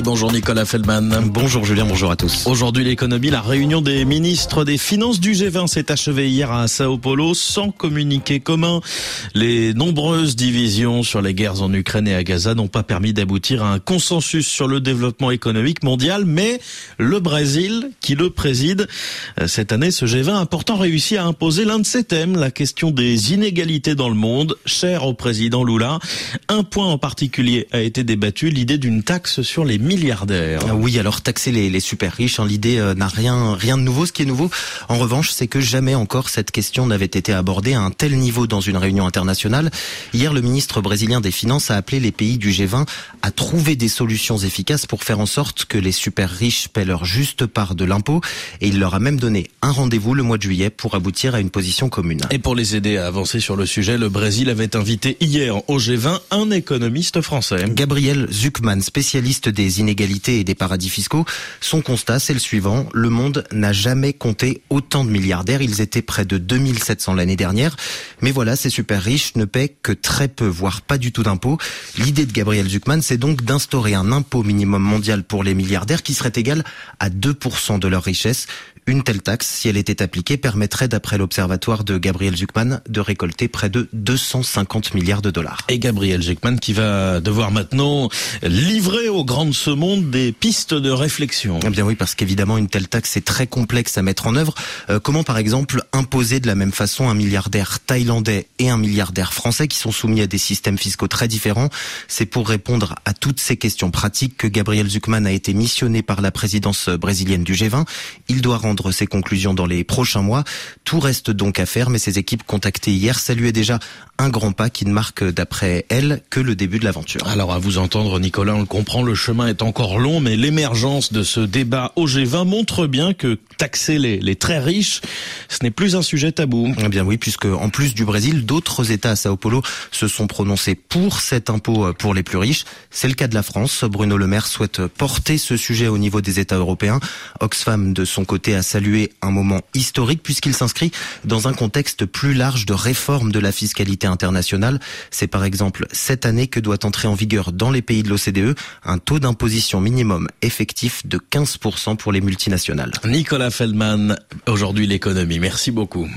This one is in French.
Et bonjour Nicolas Feldman. Bonjour Julien, bonjour à tous. Aujourd'hui l'économie, la réunion des ministres des Finances du G20 s'est achevée hier à Sao Paulo sans communiqué commun. Les nombreuses divisions sur les guerres en Ukraine et à Gaza n'ont pas permis d'aboutir à un consensus sur le développement économique mondial, mais le Brésil, qui le préside euh, cette année, ce G20 a pourtant réussi à imposer l'un de ses thèmes, la question des inégalités dans le monde, cher au président Lula. Un point en particulier a été débattu, l'idée d'une taxe sur les milliardaires. Ah oui, alors taxer les, les super riches, hein, l'idée euh, n'a rien, rien de nouveau. Ce qui est nouveau, en revanche, c'est que jamais encore cette question n'avait été abordée à un tel niveau dans une réunion internationale. Hier, le ministre brésilien des Finances a appelé les pays du G20 à trouver des solutions efficaces pour faire en sorte que les super riches paient leur juste part de l'impôt. Et il leur a même donné un rendez-vous le mois de juillet pour aboutir à une position commune. Et pour les aider à avancer sur le sujet, le Brésil avait invité hier au G20 un économiste français. Gabriel Zuckman, spécialiste des inégalités et des paradis fiscaux. Son constat, c'est le suivant. Le monde n'a jamais compté autant de milliardaires. Ils étaient près de 2700 l'année dernière. Mais voilà, ces super riches ne paient que très peu, voire pas du tout d'impôts. L'idée de Gabriel Zuckman, c'est donc d'instaurer un impôt minimum mondial pour les milliardaires qui serait égal à 2% de leur richesse. Une telle taxe, si elle était appliquée, permettrait, d'après l'observatoire de Gabriel Zuckman, de récolter près de 250 milliards de dollars. Et Gabriel Zuckman qui va devoir maintenant livrer au grand de ce monde des pistes de réflexion. Eh bien oui, parce qu'évidemment, une telle taxe est très complexe à mettre en œuvre. Euh, comment, par exemple, imposer de la même façon un milliardaire thaïlandais et un milliardaire français qui sont soumis à des systèmes fiscaux très différents? C'est pour répondre à toutes ces questions pratiques que Gabriel Zuckman a été missionné par la présidence brésilienne du G20. Il doit rendre ses conclusions dans les prochains mois. Tout reste donc à faire, mais ses équipes contactées hier saluaient déjà un grand pas qui ne marque, d'après elle, que le début de l'aventure. Alors à vous entendre, Nicolas, on le comprend, le chemin est encore long, mais l'émergence de ce débat au G20 montre bien que taxer les, les très riches, ce n'est plus un sujet tabou. Eh bien oui, puisque en plus du Brésil, d'autres États à Sao Paulo se sont prononcés pour cet impôt pour les plus riches. C'est le cas de la France. Bruno Le Maire souhaite porter ce sujet au niveau des États européens. Oxfam, de son côté, a salué un moment historique puisqu'il s'inscrit dans un contexte plus large de réforme de la fiscalité internationale. C'est par exemple cette année que doit entrer en vigueur dans les pays de l'OCDE un taux d'imposition minimum effectif de 15% pour les multinationales. Nicolas Feldman, aujourd'hui l'économie. Merci beaucoup.